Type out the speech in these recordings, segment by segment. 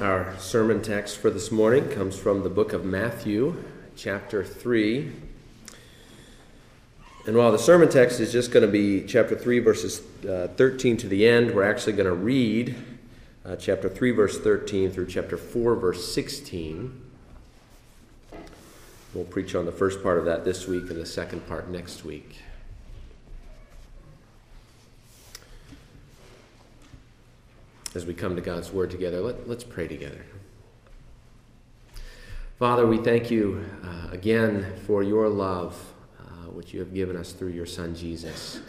Our sermon text for this morning comes from the book of Matthew, chapter 3. And while the sermon text is just going to be chapter 3, verses uh, 13 to the end, we're actually going to read uh, chapter 3, verse 13 through chapter 4, verse 16. We'll preach on the first part of that this week and the second part next week. As we come to God's Word together, let, us pray together. Father, we thank you uh, again for your love, uh, which you have given us through your Son, Jesus.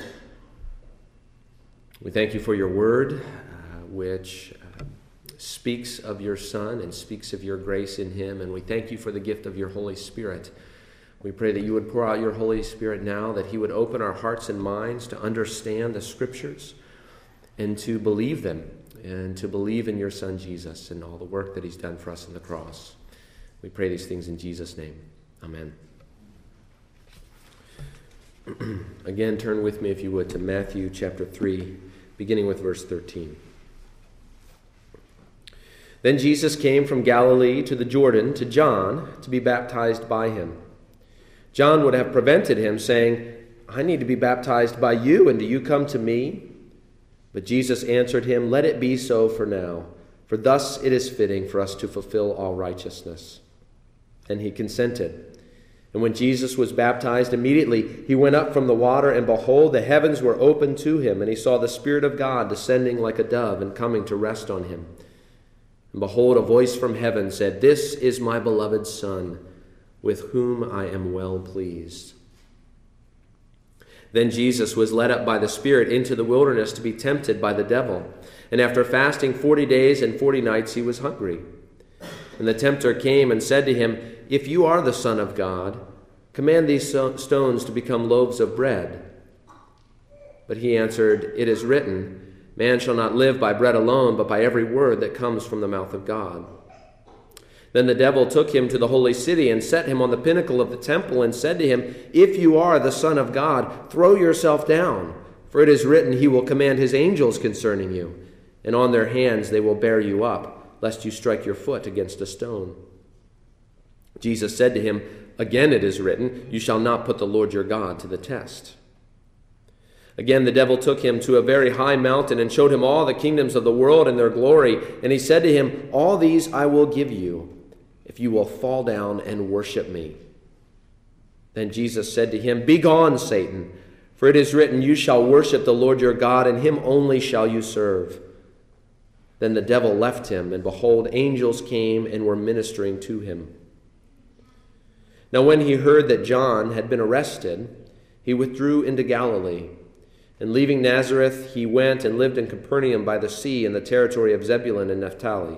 We thank you for your Word, uh, which uh, speaks of your Son and speaks of your grace in him. And we thank you for the gift of your Holy Spirit. We pray that you would pour out your Holy Spirit now, that he would open our hearts and minds to understand the Scriptures and to believe them and to believe in your Son Jesus and all the work that he's done for us on the cross. We pray these things in Jesus' name. Amen. Again, turn with me, if you would, to Matthew chapter 3, beginning with verse 13. Then Jesus came from Galilee to the Jordan to John to be baptized by him. John would have prevented him, saying, I need to be baptized by you, and do you come to me? But Jesus answered him, Let it be so for now, for thus it is fitting for us to fulfill all righteousness. And he consented. And when Jesus was baptized, immediately he went up from the water, and behold, the heavens were opened to him, and he saw the Spirit of God descending like a dove and coming to rest on him. And behold, a voice from heaven said, This is my beloved Son, with whom I am well pleased. Then Jesus was led up by the Spirit into the wilderness to be tempted by the devil. And after fasting forty days and forty nights, he was hungry. And the tempter came and said to him, If you are the Son of God, command these stones to become loaves of bread. But he answered, It is written, Man shall not live by bread alone, but by every word that comes from the mouth of God. Then the devil took him to the holy city and set him on the pinnacle of the temple and said to him, If you are the Son of God, throw yourself down, for it is written, He will command His angels concerning you, and on their hands they will bear you up, lest you strike your foot against a stone. Jesus said to him, Again it is written, You shall not put the Lord your God to the test. Again, the devil took him to a very high mountain and showed him all the kingdoms of the world and their glory. And he said to him, All these I will give you if you will fall down and worship me. Then Jesus said to him, Begone, Satan, for it is written, You shall worship the Lord your God, and him only shall you serve. Then the devil left him, and behold, angels came and were ministering to him. Now, when he heard that John had been arrested, he withdrew into Galilee. And leaving Nazareth, he went and lived in Capernaum by the sea in the territory of Zebulun and Naphtali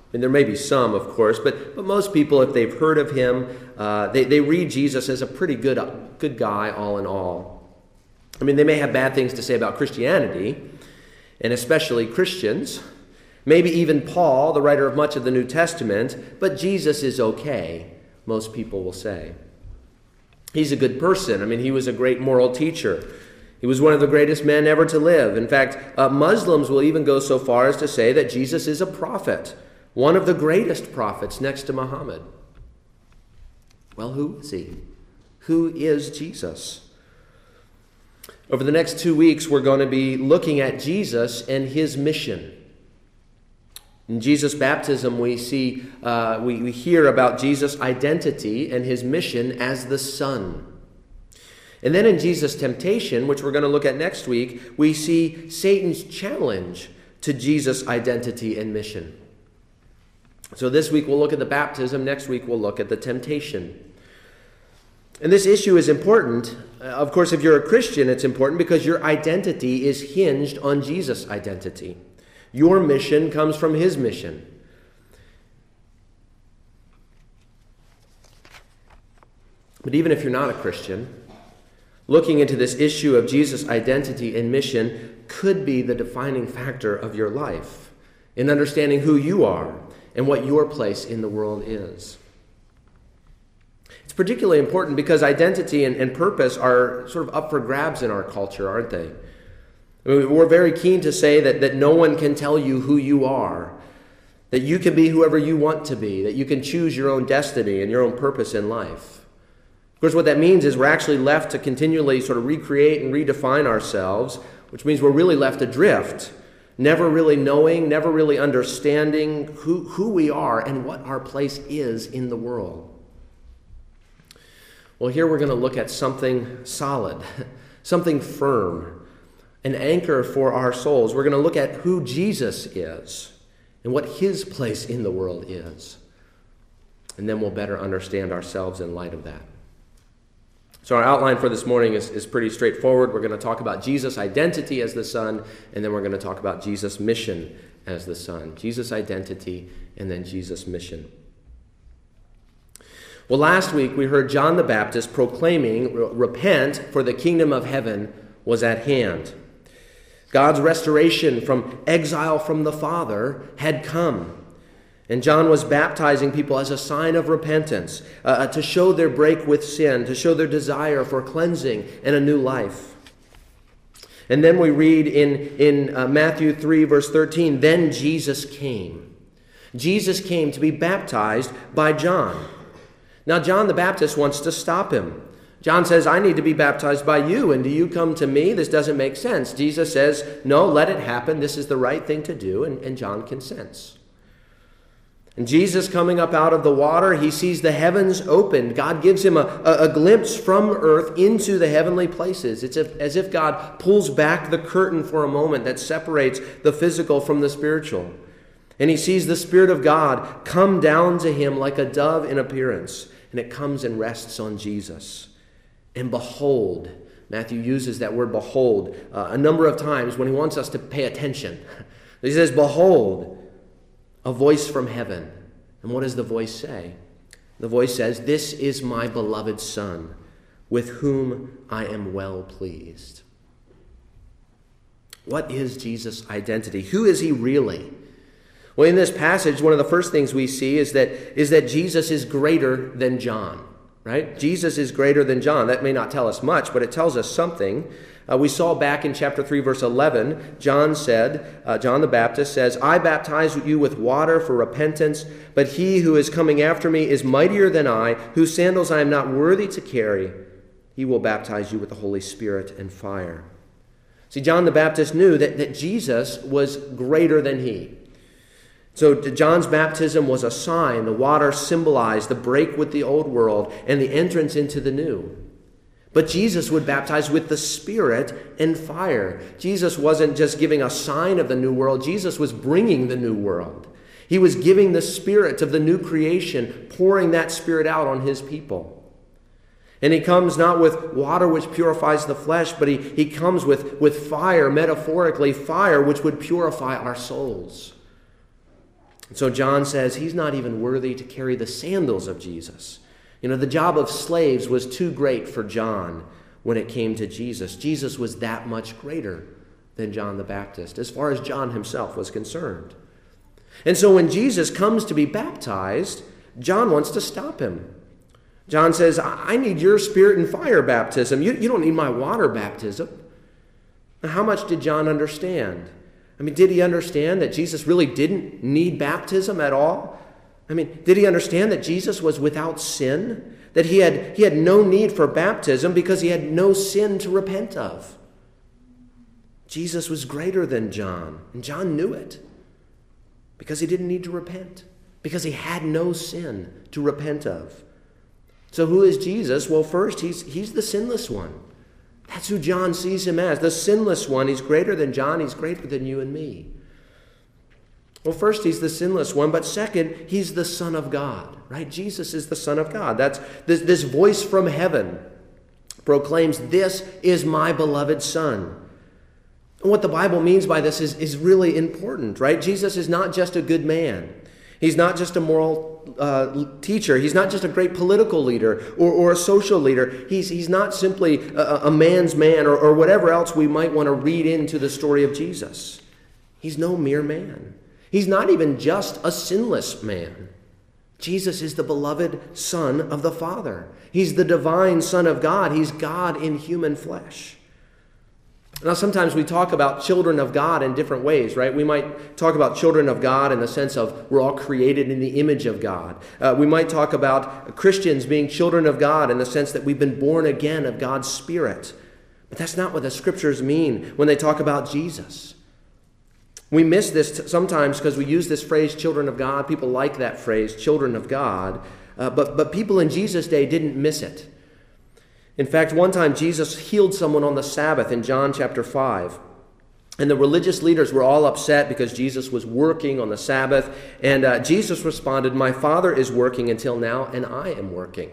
And there may be some, of course, but, but most people, if they've heard of him, uh, they, they read Jesus as a pretty good, good guy, all in all. I mean, they may have bad things to say about Christianity, and especially Christians, maybe even Paul, the writer of much of the New Testament, but Jesus is okay, most people will say. He's a good person. I mean, he was a great moral teacher. He was one of the greatest men ever to live. In fact, uh, Muslims will even go so far as to say that Jesus is a prophet one of the greatest prophets next to Muhammad. Well, who is he? Who is Jesus? Over the next two weeks, we're going to be looking at Jesus and his mission. In Jesus' baptism, we see, uh, we, we hear about Jesus' identity and his mission as the Son. And then in Jesus' temptation, which we're going to look at next week, we see Satan's challenge to Jesus' identity and mission. So this week we'll look at the baptism, next week we'll look at the temptation. And this issue is important. Of course, if you're a Christian, it's important because your identity is hinged on Jesus' identity. Your mission comes from his mission. But even if you're not a Christian, looking into this issue of Jesus' identity and mission could be the defining factor of your life in understanding who you are and what your place in the world is. It's particularly important because identity and, and purpose are sort of up for grabs in our culture, aren't they? I mean, we're very keen to say that, that no one can tell you who you are, that you can be whoever you want to be, that you can choose your own destiny and your own purpose in life. Of course, what that means is we're actually left to continually sort of recreate and redefine ourselves, which means we're really left adrift, never really knowing, never really understanding who, who we are and what our place is in the world. Well, here we're going to look at something solid, something firm, an anchor for our souls. We're going to look at who Jesus is and what his place in the world is. And then we'll better understand ourselves in light of that. So, our outline for this morning is, is pretty straightforward. We're going to talk about Jesus' identity as the Son, and then we're going to talk about Jesus' mission as the Son. Jesus' identity, and then Jesus' mission. Well, last week we heard John the Baptist proclaiming, Repent, for the kingdom of heaven was at hand. God's restoration from exile from the Father had come. And John was baptizing people as a sign of repentance, uh, uh, to show their break with sin, to show their desire for cleansing and a new life. And then we read in, in uh, Matthew 3, verse 13, then Jesus came. Jesus came to be baptized by John. Now, John the Baptist wants to stop him. John says, I need to be baptized by you, and do you come to me? This doesn't make sense. Jesus says, No, let it happen. This is the right thing to do, and, and John consents. And Jesus coming up out of the water, he sees the heavens opened. God gives him a, a, a glimpse from earth into the heavenly places. It's as if God pulls back the curtain for a moment that separates the physical from the spiritual. And he sees the Spirit of God come down to him like a dove in appearance, and it comes and rests on Jesus. And behold, Matthew uses that word behold uh, a number of times when he wants us to pay attention. He says, Behold, a voice from heaven. And what does the voice say? The voice says, This is my beloved Son, with whom I am well pleased. What is Jesus' identity? Who is he really? Well, in this passage, one of the first things we see is that, is that Jesus is greater than John, right? Jesus is greater than John. That may not tell us much, but it tells us something. Uh, we saw back in chapter 3, verse 11, John said, uh, John the Baptist says, I baptize you with water for repentance, but he who is coming after me is mightier than I, whose sandals I am not worthy to carry. He will baptize you with the Holy Spirit and fire. See, John the Baptist knew that, that Jesus was greater than he. So John's baptism was a sign. The water symbolized the break with the old world and the entrance into the new. But Jesus would baptize with the Spirit and fire. Jesus wasn't just giving a sign of the new world, Jesus was bringing the new world. He was giving the Spirit of the new creation, pouring that Spirit out on his people. And he comes not with water which purifies the flesh, but he, he comes with, with fire, metaphorically, fire which would purify our souls. And so John says he's not even worthy to carry the sandals of Jesus. You know, the job of slaves was too great for John when it came to Jesus. Jesus was that much greater than John the Baptist, as far as John himself was concerned. And so when Jesus comes to be baptized, John wants to stop him. John says, I need your spirit and fire baptism. You, you don't need my water baptism. How much did John understand? I mean, did he understand that Jesus really didn't need baptism at all? I mean, did he understand that Jesus was without sin? That he had, he had no need for baptism because he had no sin to repent of? Jesus was greater than John, and John knew it because he didn't need to repent, because he had no sin to repent of. So, who is Jesus? Well, first, he's, he's the sinless one. That's who John sees him as, the sinless one. He's greater than John, he's greater than you and me. Well, first, he's the sinless one, but second, he's the Son of God, right? Jesus is the Son of God. That's this, this voice from heaven proclaims, This is my beloved Son. And what the Bible means by this is, is really important, right? Jesus is not just a good man. He's not just a moral uh, teacher. He's not just a great political leader or, or a social leader. He's, he's not simply a, a man's man or, or whatever else we might want to read into the story of Jesus. He's no mere man. He's not even just a sinless man. Jesus is the beloved Son of the Father. He's the divine Son of God. He's God in human flesh. Now, sometimes we talk about children of God in different ways, right? We might talk about children of God in the sense of we're all created in the image of God. Uh, we might talk about Christians being children of God in the sense that we've been born again of God's Spirit. But that's not what the scriptures mean when they talk about Jesus. We miss this sometimes because we use this phrase, children of God. People like that phrase, children of God. Uh, but, but people in Jesus' day didn't miss it. In fact, one time Jesus healed someone on the Sabbath in John chapter 5. And the religious leaders were all upset because Jesus was working on the Sabbath. And uh, Jesus responded, My Father is working until now, and I am working.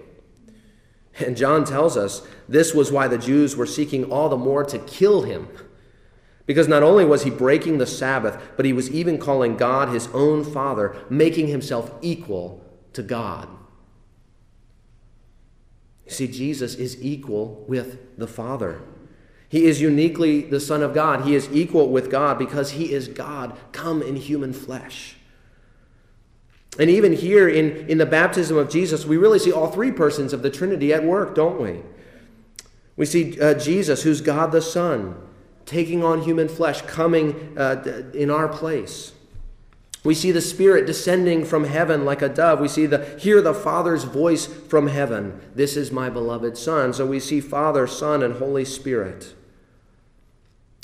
And John tells us this was why the Jews were seeking all the more to kill him. Because not only was he breaking the Sabbath, but he was even calling God his own Father, making himself equal to God. You see, Jesus is equal with the Father. He is uniquely the Son of God. He is equal with God because he is God come in human flesh. And even here in, in the baptism of Jesus, we really see all three persons of the Trinity at work, don't we? We see uh, Jesus, who's God the Son, taking on human flesh, coming uh, in our place. We see the Spirit descending from heaven like a dove. We see the hear the Father's voice from heaven. This is my beloved Son. So we see Father, Son, and Holy Spirit.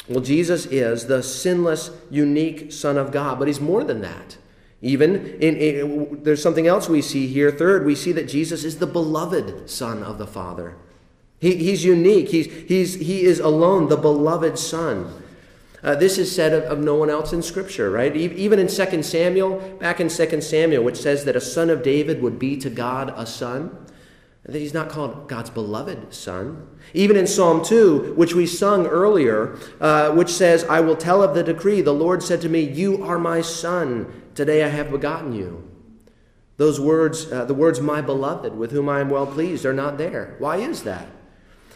Well, Jesus is the sinless, unique Son of God, but he's more than that. Even in, in, there's something else we see here. Third, we see that Jesus is the beloved Son of the Father. He, he's unique. He's, he's, he is alone, the beloved Son. Uh, this is said of, of, no one else in Scripture, right? Even in 2 Samuel, back in 2 Samuel, which says that a son of David would be to God a son, that he's not called God's beloved son. Even in Psalm 2, which we sung earlier, uh, which says, I will tell of the decree, the Lord said to me, You are my son, today I have begotten you. Those words, uh, the words, my beloved, with whom I am well pleased, are not there. Why is that?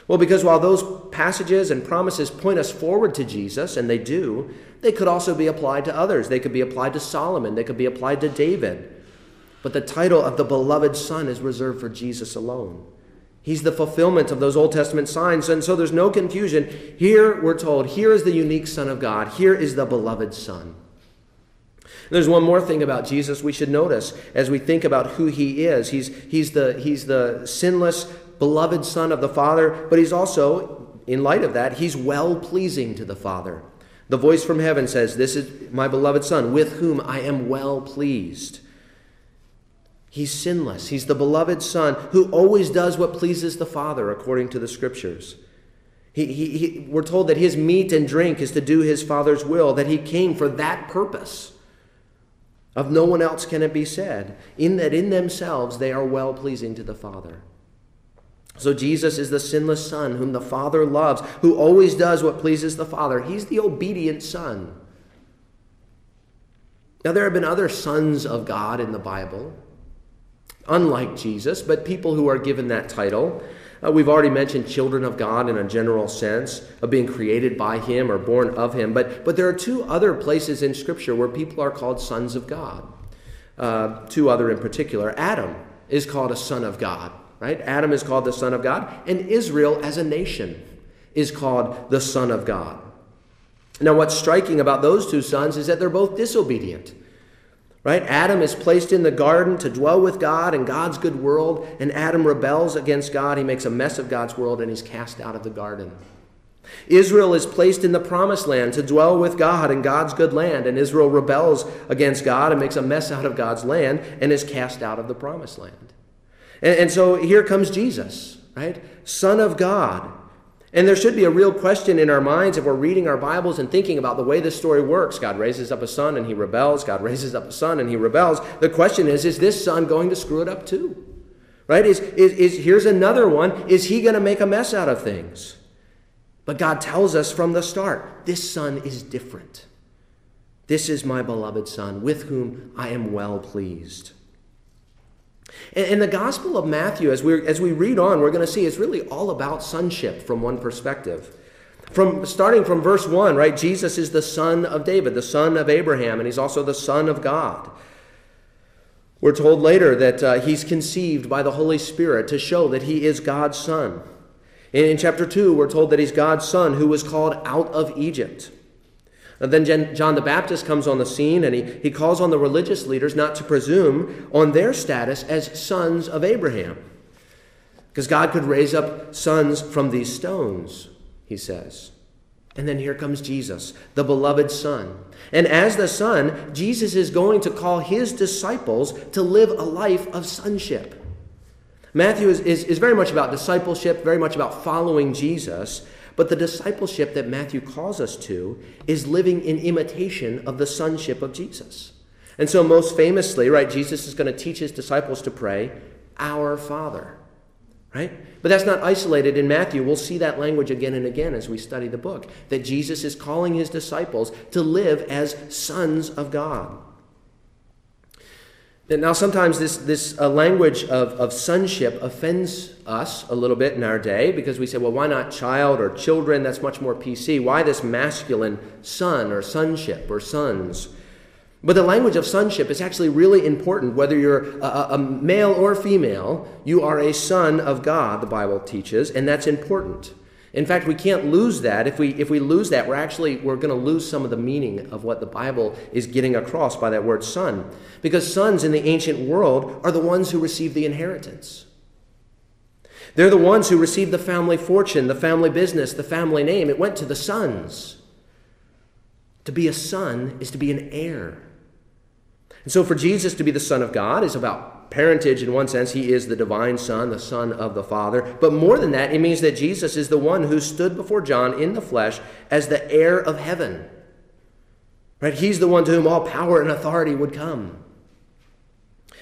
Well, because while those passages and promises point us forward to Jesus, and they do, they could also be applied to others. They could be applied to Solomon, they could be applied to David. But the title of the beloved Son is reserved for Jesus alone. He's the fulfillment of those Old Testament signs. And so there's no confusion. Here we're told, here is the unique Son of God, here is the beloved Son. There's one more thing about Jesus we should notice as we think about who he is. He's, he's, the, he's the sinless, beloved Son of the Father, but he's also, in light of that, he's well pleasing to the Father. The voice from heaven says, This is my beloved Son, with whom I am well pleased. He's sinless. He's the beloved Son who always does what pleases the Father, according to the Scriptures. He, he, he, we're told that his meat and drink is to do his Father's will, that he came for that purpose. Of no one else can it be said, in that in themselves they are well pleasing to the Father. So Jesus is the sinless Son whom the Father loves, who always does what pleases the Father. He's the obedient Son. Now, there have been other sons of God in the Bible, unlike Jesus, but people who are given that title. Uh, we've already mentioned children of God in a general sense of being created by Him or born of Him, but, but there are two other places in Scripture where people are called sons of God. Uh, two other in particular. Adam is called a son of God right? Adam is called the Son of God, and Israel as a nation is called the Son of God. Now, what's striking about those two sons is that they're both disobedient. Right? Adam is placed in the garden to dwell with God in God's good world, and Adam rebels against God. He makes a mess of God's world and he's cast out of the garden. Israel is placed in the promised land to dwell with God in God's good land, and Israel rebels against God and makes a mess out of God's land and is cast out of the promised land. And, and so here comes Jesus, right? Son of God. And there should be a real question in our minds if we're reading our Bibles and thinking about the way this story works. God raises up a son and he rebels. God raises up a son and he rebels. The question is, is this son going to screw it up too? Right? Is, is, is here's another one. Is he going to make a mess out of things? But God tells us from the start, this son is different. This is my beloved Son, with whom I am well pleased. And, the Gospel of Matthew, as we, as we read on, we're going to see is really all about sonship from one perspective. From starting from verse 1, right? Jesus is the son of David, the son of Abraham, and he's also the son of God. We're told later that uh, he's conceived by the Holy Spirit to show that he is God's son. In, in chapter 2, we're told that he's God's son who was called out of Egypt. And then John the Baptist comes on the scene and he, he calls on the religious leaders not to presume on their status as sons of Abraham. Because God could raise up sons from these stones, he says. And then here comes Jesus, the beloved Son. And as the Son, Jesus is going to call his disciples to live a life of sonship. Matthew is, is, is very much about discipleship, very much about following Jesus. But the discipleship that Matthew calls us to is living in imitation of the sonship of Jesus. And so, most famously, right, Jesus is going to teach his disciples to pray, Our Father, right? But that's not isolated in Matthew. We'll see that language again and again as we study the book, that Jesus is calling his disciples to live as sons of God. Now, sometimes this, this uh, language of, of sonship offends us a little bit in our day because we say, well, why not child or children? That's much more PC. Why this masculine son or sonship or sons? But the language of sonship is actually really important. Whether you're a, a male or female, you are a son of God, the Bible teaches, and that's important. In fact, we can't lose that. If we, if we lose that, we're actually we're going to lose some of the meaning of what the Bible is getting across by that word son. Because sons in the ancient world are the ones who receive the inheritance. They're the ones who receive the family fortune, the family business, the family name. It went to the sons. To be a son is to be an heir. And so for Jesus to be the Son of God is about parentage in one sense. He is the divine Son, the Son of the Father. But more than that, it means that Jesus is the one who stood before John in the flesh as the heir of heaven. Right? He's the one to whom all power and authority would come.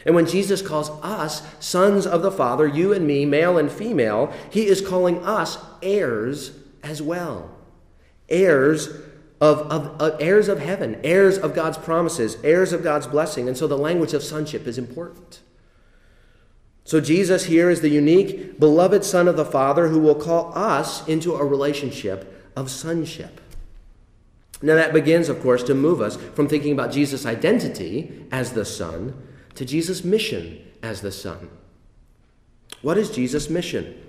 And when Jesus calls us sons of the Father, you and me, male and female, he is calling us heirs as well. Heirs of, of, of, heirs of heaven, heirs of God's promises, heirs of God's blessing. And so the language of sonship is important. So, Jesus here is the unique, beloved Son of the Father who will call us into a relationship of sonship. Now, that begins, of course, to move us from thinking about Jesus' identity as the Son to Jesus' mission as the Son. What is Jesus' mission?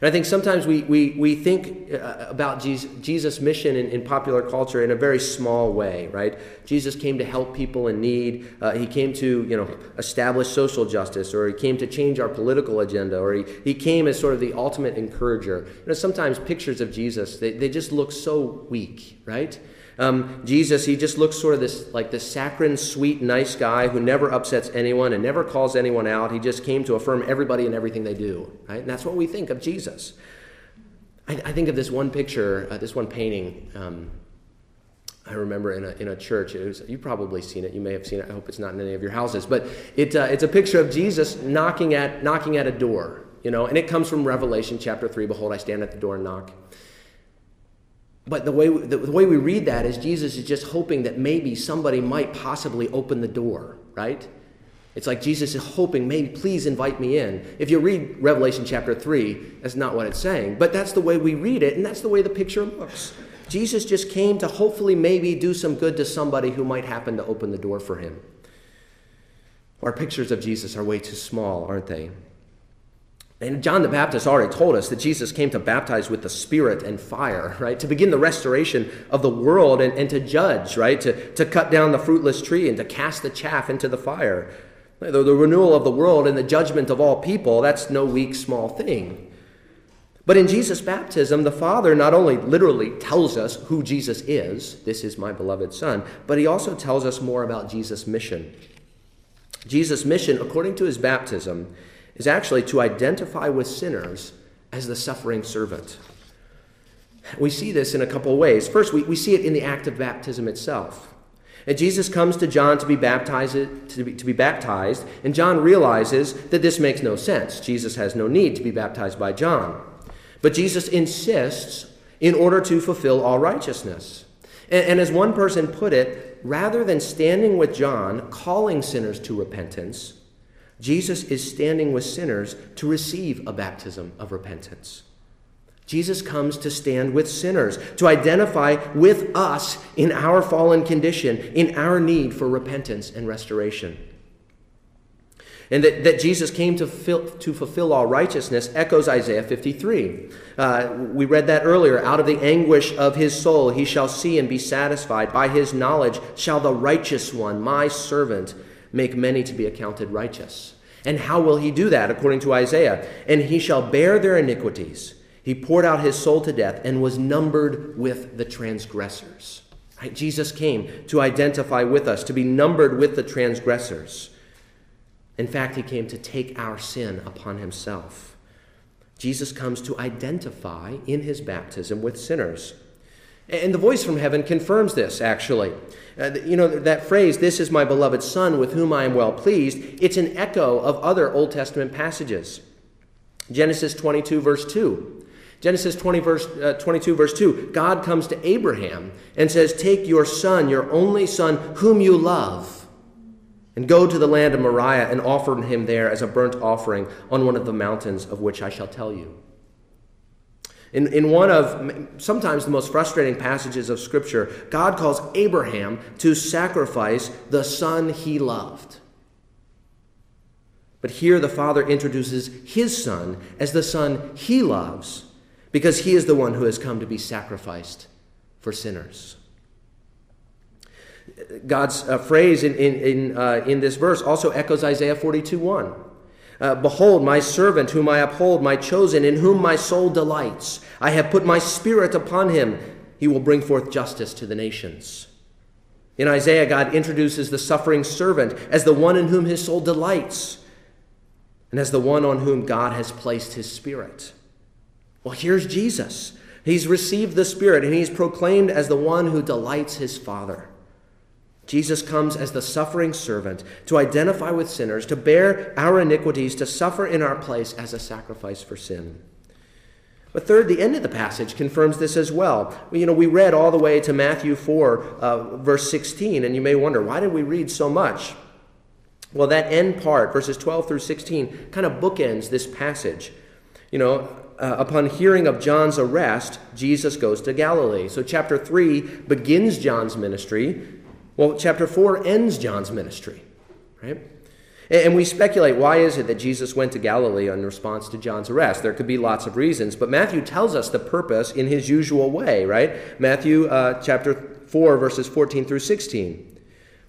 And I think sometimes we, we, we think uh, about Jesus' mission in, in, popular culture in a very small way, right? Jesus came to help people in need. Uh, he came to, you know, establish social justice, or he came to change our political agenda, or he, he came as sort of the ultimate encourager. You know, sometimes pictures of Jesus, they, they just look so weak, right? Um, Jesus, he just looks sort of this like this saccharine, sweet, nice guy who never upsets anyone and never calls anyone out. He just came to affirm everybody and everything they do. Right? And that's what we think of Jesus. I, I think of this one picture, uh, this one painting. Um, I remember in a, in a church, was, you've probably seen it. You may have seen it. I hope it's not in any of your houses. But it, uh, it's a picture of Jesus knocking at, knocking at a door, you know, and it comes from Revelation chapter 3. Behold, I stand at the door and knock. But the way, the, the way we read that is Jesus is just hoping that maybe somebody might possibly open the door, right? It's like Jesus is hoping, maybe please invite me in. If you read Revelation chapter 3, that's not what it's saying. But that's the way we read it, and that's the way the picture looks. Jesus just came to hopefully maybe do some good to somebody who might happen to open the door for him. Our pictures of Jesus are way too small, aren't they? And John the Baptist already told us that Jesus came to baptize with the Spirit and fire, right? To begin the restoration of the world and, and to judge, right? To, to cut down the fruitless tree and to cast the chaff into the fire. The, the renewal of the world and the judgment of all people, that's no weak, small thing. But in Jesus' baptism, the Father not only literally tells us who Jesus is, this is my beloved Son, but he also tells us more about Jesus' mission. Jesus' mission, according to his baptism, is actually to identify with sinners as the suffering servant. We see this in a couple of ways. First, we, we see it in the act of baptism itself. And Jesus comes to John to be baptized, to be, to be baptized, and John realizes that this makes no sense. Jesus has no need to be baptized by John. But Jesus insists in order to fulfill all righteousness. And, and as one person put it, rather than standing with John, calling sinners to repentance, Jesus is standing with sinners to receive a baptism of repentance. Jesus comes to stand with sinners, to identify with us in our fallen condition, in our need for repentance and restoration. And that, that Jesus came to, fill, to fulfill all righteousness echoes Isaiah 53. Uh, we read that earlier. Out of the anguish of his soul he shall see and be satisfied. By his knowledge shall the righteous one, my servant, make many to be accounted righteous. And how will he do that, according to Isaiah? And he shall bear their iniquities. He poured out his soul to death and was numbered with the transgressors. Right? Jesus came to identify with us, to be numbered with the transgressors. In fact, he came to take our sin upon himself. Jesus comes to identify in his baptism with sinners. And the voice from heaven confirms this, actually. Uh, you know, that phrase, this is my beloved Son with whom I am well pleased, it's an echo of other Old Testament passages. Genesis 22, verse 2. Genesis 20, verse, uh, 22, verse 2. God comes to Abraham and says, Take your son, your only son, whom you love, and go to the land of Moriah and offer him there as a burnt offering on one of the mountains of which I shall tell you. In, in one of sometimes the most frustrating passages of Scripture, God calls Abraham to sacrifice the son he loved. But here the Father introduces his son as the son he loves because he is the one who has come to be sacrificed for sinners. God's uh, phrase in, in, in, uh, in this verse also echoes Isaiah 42 1. Uh, Behold, my servant whom I uphold, my chosen, in whom my soul delights. I have put my spirit upon him. He will bring forth justice to the nations. In Isaiah, God introduces the suffering servant as the one in whom his soul delights and as the one on whom God has placed his spirit. Well, here's Jesus. He's received the Spirit and he's proclaimed as the one who delights his Father. Jesus comes as the suffering servant to identify with sinners, to bear our iniquities, to suffer in our place as a sacrifice for sin. But third, the end of the passage confirms this as well. You know, we read all the way to Matthew 4, uh, verse 16, and you may wonder, why did we read so much? Well, that end part, verses 12 through 16, kind of bookends this passage. You know, uh, upon hearing of John's arrest, Jesus goes to Galilee. So, chapter 3 begins John's ministry. Well, chapter 4 ends John's ministry, right? And we speculate why is it that Jesus went to Galilee in response to John's arrest? There could be lots of reasons, but Matthew tells us the purpose in his usual way, right? Matthew uh, chapter 4, verses 14 through 16.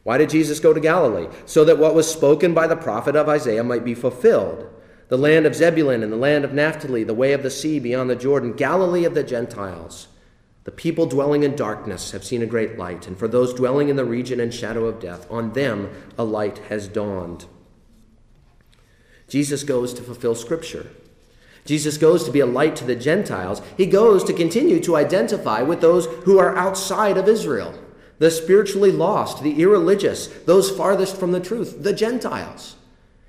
Why did Jesus go to Galilee? So that what was spoken by the prophet of Isaiah might be fulfilled. The land of Zebulun and the land of Naphtali, the way of the sea beyond the Jordan, Galilee of the Gentiles. The people dwelling in darkness have seen a great light, and for those dwelling in the region and shadow of death, on them a light has dawned. Jesus goes to fulfill Scripture. Jesus goes to be a light to the Gentiles. He goes to continue to identify with those who are outside of Israel the spiritually lost, the irreligious, those farthest from the truth, the Gentiles.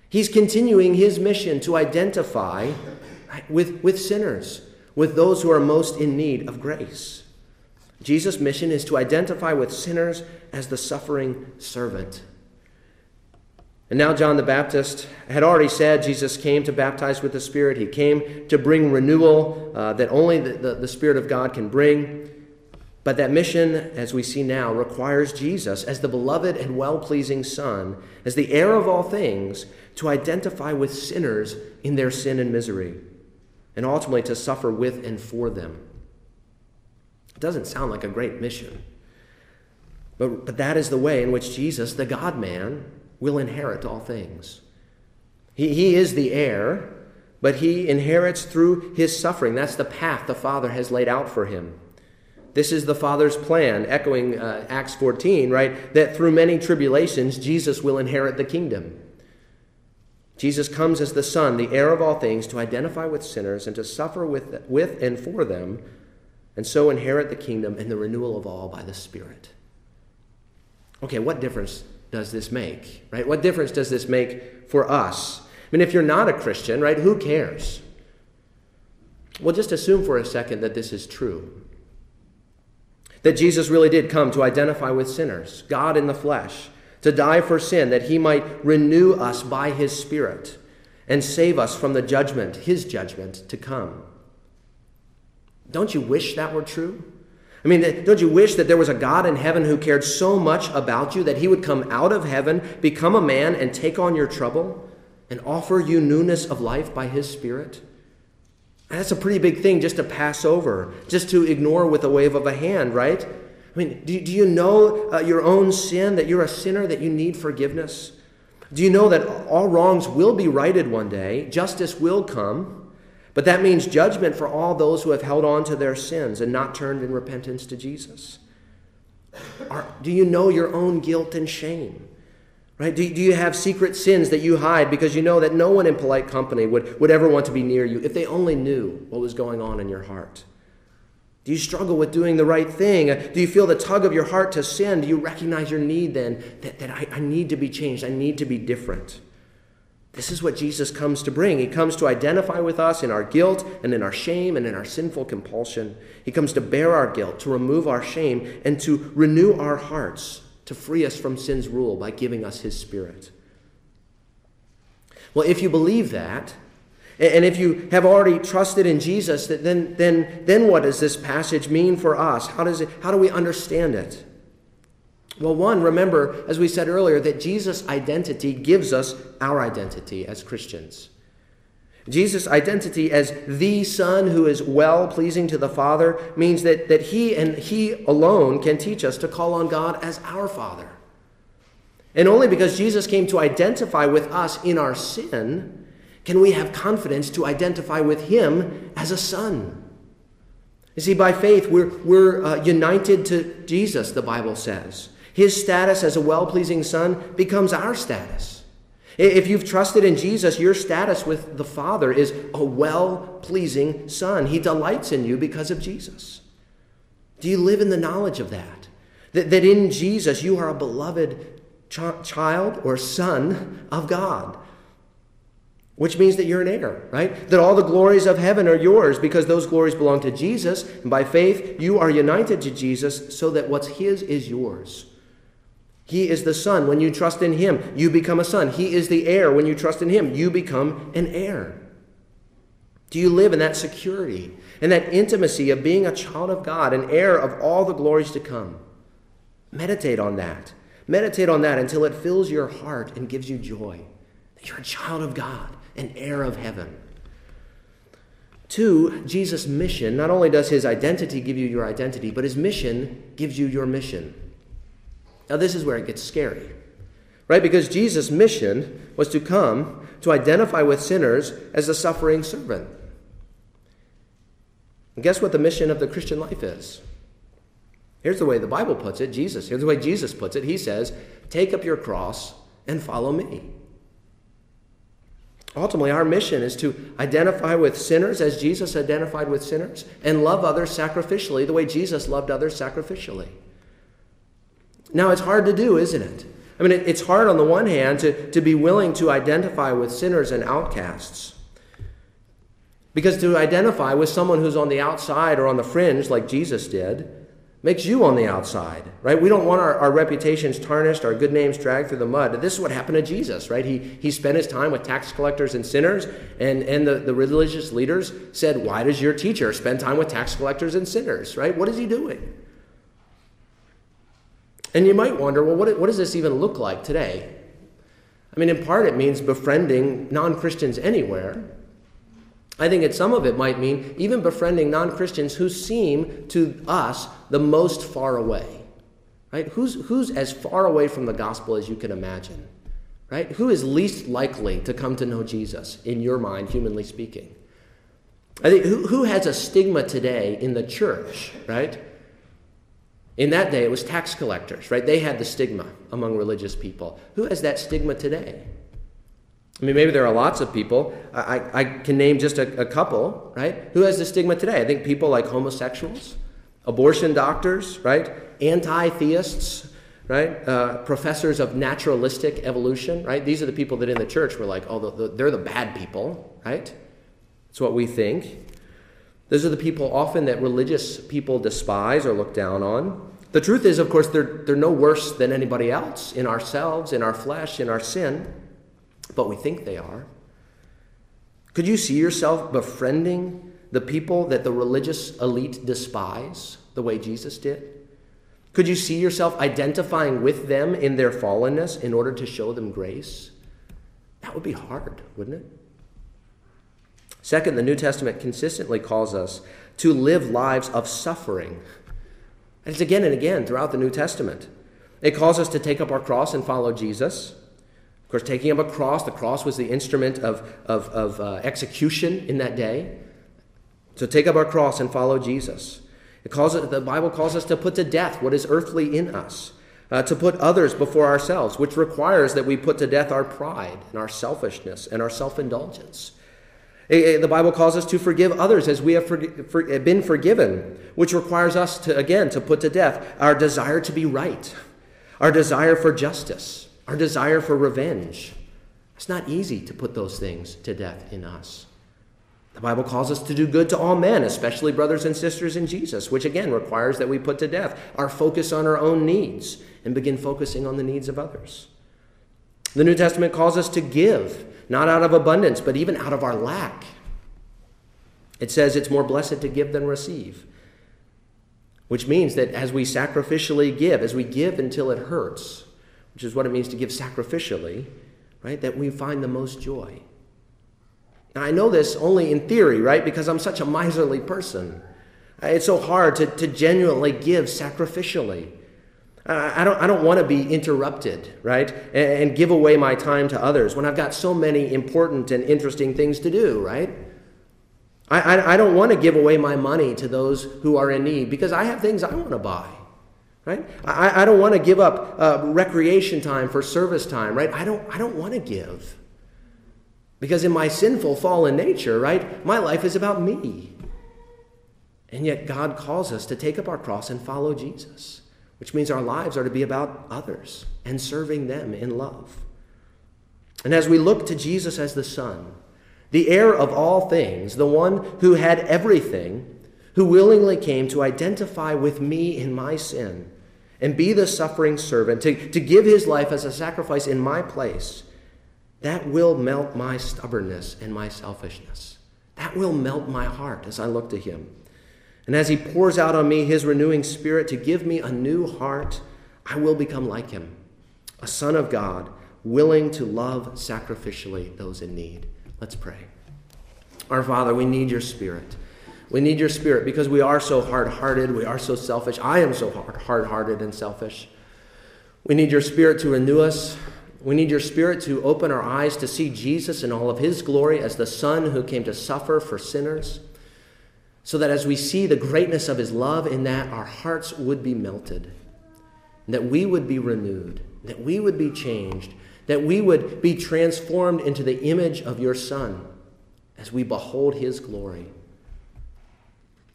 He's continuing his mission to identify with, with sinners, with those who are most in need of grace. Jesus' mission is to identify with sinners as the suffering servant. And now, John the Baptist had already said Jesus came to baptize with the Spirit. He came to bring renewal uh, that only the, the, the Spirit of God can bring. But that mission, as we see now, requires Jesus as the beloved and well pleasing Son, as the heir of all things, to identify with sinners in their sin and misery, and ultimately to suffer with and for them. Doesn't sound like a great mission. But, but that is the way in which Jesus, the God man, will inherit all things. He, he is the heir, but he inherits through his suffering. That's the path the Father has laid out for him. This is the Father's plan, echoing uh, Acts 14, right? That through many tribulations, Jesus will inherit the kingdom. Jesus comes as the Son, the heir of all things, to identify with sinners and to suffer with, with and for them and so inherit the kingdom and the renewal of all by the Spirit. Okay, what difference does this make? Right? What difference does this make for us? I mean, if you're not a Christian, right, who cares? Well, just assume for a second that this is true. That Jesus really did come to identify with sinners, God in the flesh, to die for sin, that he might renew us by his Spirit and save us from the judgment, his judgment, to come. Don't you wish that were true? I mean, don't you wish that there was a God in heaven who cared so much about you that he would come out of heaven, become a man, and take on your trouble and offer you newness of life by his Spirit? That's a pretty big thing just to pass over, just to ignore with a wave of a hand, right? I mean, do, do you know uh, your own sin, that you're a sinner, that you need forgiveness? Do you know that all wrongs will be righted one day? Justice will come. But that means judgment for all those who have held on to their sins and not turned in repentance to Jesus. Are, do you know your own guilt and shame? Right? Do, do you have secret sins that you hide because you know that no one in polite company would, would ever want to be near you if they only knew what was going on in your heart? Do you struggle with doing the right thing? Do you feel the tug of your heart to sin? Do you recognize your need then that, that I, I need to be changed? I need to be different. This is what Jesus comes to bring. He comes to identify with us in our guilt and in our shame and in our sinful compulsion. He comes to bear our guilt, to remove our shame, and to renew our hearts to free us from sin's rule by giving us his spirit. Well, if you believe that, and if you have already trusted in Jesus, then, then, then what does this passage mean for us? How, does it, how do we understand it? Well, one, remember, as we said earlier, that Jesus' identity gives us our identity as Christians. Jesus' identity as the Son who is well pleasing to the Father means that, that He and He alone can teach us to call on God as our Father. And only because Jesus came to identify with us in our sin can we have confidence to identify with Him as a Son. You see, by faith, we're, we're uh, united to Jesus, the Bible says. His status as a well pleasing Son becomes our status. If you've trusted in Jesus, your status with the Father is a well pleasing Son. He delights in you because of Jesus. Do you live in the knowledge of that? That, that in Jesus you are a beloved ch- child or son of God, which means that you're an heir, right? That all the glories of heaven are yours because those glories belong to Jesus. And by faith, you are united to Jesus so that what's His is yours. He is the son. When you trust in him, you become a son. He is the heir. When you trust in him, you become an heir. Do you live in that security and that intimacy of being a child of God, an heir of all the glories to come? Meditate on that. Meditate on that until it fills your heart and gives you joy. You're a child of God, an heir of heaven. Two, Jesus' mission, not only does his identity give you your identity, but his mission gives you your mission. Now, this is where it gets scary, right? Because Jesus' mission was to come to identify with sinners as a suffering servant. And guess what the mission of the Christian life is? Here's the way the Bible puts it Jesus, here's the way Jesus puts it. He says, Take up your cross and follow me. Ultimately, our mission is to identify with sinners as Jesus identified with sinners and love others sacrificially the way Jesus loved others sacrificially. Now, it's hard to do, isn't it? I mean, it's hard on the one hand to, to be willing to identify with sinners and outcasts. Because to identify with someone who's on the outside or on the fringe, like Jesus did, makes you on the outside, right? We don't want our, our reputations tarnished, our good names dragged through the mud. This is what happened to Jesus, right? He, he spent his time with tax collectors and sinners, and, and the, the religious leaders said, Why does your teacher spend time with tax collectors and sinners, right? What is he doing? And you might wonder, well, what, what does this even look like today? I mean, in part, it means befriending non Christians anywhere. I think that some of it might mean even befriending non Christians who seem to us the most far away. Right? Who's, who's as far away from the gospel as you can imagine? Right? Who is least likely to come to know Jesus in your mind, humanly speaking? I think who, who has a stigma today in the church, right? In that day, it was tax collectors, right? They had the stigma among religious people. Who has that stigma today? I mean, maybe there are lots of people. I, I can name just a, a couple, right? Who has the stigma today? I think people like homosexuals, abortion doctors, right? Anti theists, right? Uh, professors of naturalistic evolution, right? These are the people that in the church were like, oh, the, the, they're the bad people, right? That's what we think. Those are the people often that religious people despise or look down on. The truth is, of course, they're, they're no worse than anybody else in ourselves, in our flesh, in our sin, but we think they are. Could you see yourself befriending the people that the religious elite despise the way Jesus did? Could you see yourself identifying with them in their fallenness in order to show them grace? That would be hard, wouldn't it? Second, the New Testament consistently calls us to live lives of suffering. And it's again and again throughout the New Testament. It calls us to take up our cross and follow Jesus. Of course, taking up a cross, the cross was the instrument of, of, of uh, execution in that day. So take up our cross and follow Jesus. It calls the Bible calls us to put to death what is earthly in us, uh, to put others before ourselves, which requires that we put to death our pride and our selfishness and our self indulgence. Eh, eh, the Bible calls us to forgive others as we have for, eh, been forgiven, which requires us to, again, to put to death our desire to be right, our desire for justice, our desire for revenge. It's not easy to put those things to death in us. The Bible calls us to do good to all men, especially brothers and sisters in Jesus, which again requires that we put to death our focus on our own needs and begin focusing on the needs of others. The New Testament calls us to give, not out of abundance, but even out of our lack. It says it's more blessed to give than receive, which means that as we sacrificially give, as we give until it hurts, which is what it means to give sacrificially, right, that we find the most joy. Now, I know this only in theory, right? Because I'm such a miserly person. It's so hard to, to genuinely give sacrificially. I don't, I don't want to be interrupted, right? And, and give away my time to others when I've got so many important and interesting things to do, right? I, I, I don't want to give away my money to those who are in need because I have things I want to buy, right? I, I don't want to give up uh, recreation time for service time, right? I don't, I don't want to give. Because in my sinful, fallen nature, right, my life is about me. And yet God calls us to take up our cross and follow Jesus, which means our lives are to be about others and serving them in love. And as we look to Jesus as the Son, the heir of all things, the one who had everything, who willingly came to identify with me in my sin and be the suffering servant, to, to give his life as a sacrifice in my place that will melt my stubbornness and my selfishness. That will melt my heart as I look to Him. And as He pours out on me His renewing Spirit to give me a new heart, I will become like Him, a Son of God, willing to love sacrificially those in need. Let's pray. Our Father, we need your Spirit. We need your Spirit because we are so hard hearted. We are so selfish. I am so hard hearted and selfish. We need your Spirit to renew us we need your Spirit to open our eyes to see Jesus in all of his glory as the Son who came to suffer for sinners, so that as we see the greatness of his love in that, our hearts would be melted, that we would be renewed, that we would be changed, that we would be transformed into the image of your Son as we behold his glory.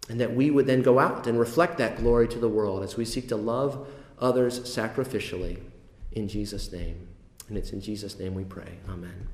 And that we would then go out and reflect that glory to the world as we seek to love others sacrificially. In Jesus' name. And it's in Jesus' name we pray. Amen.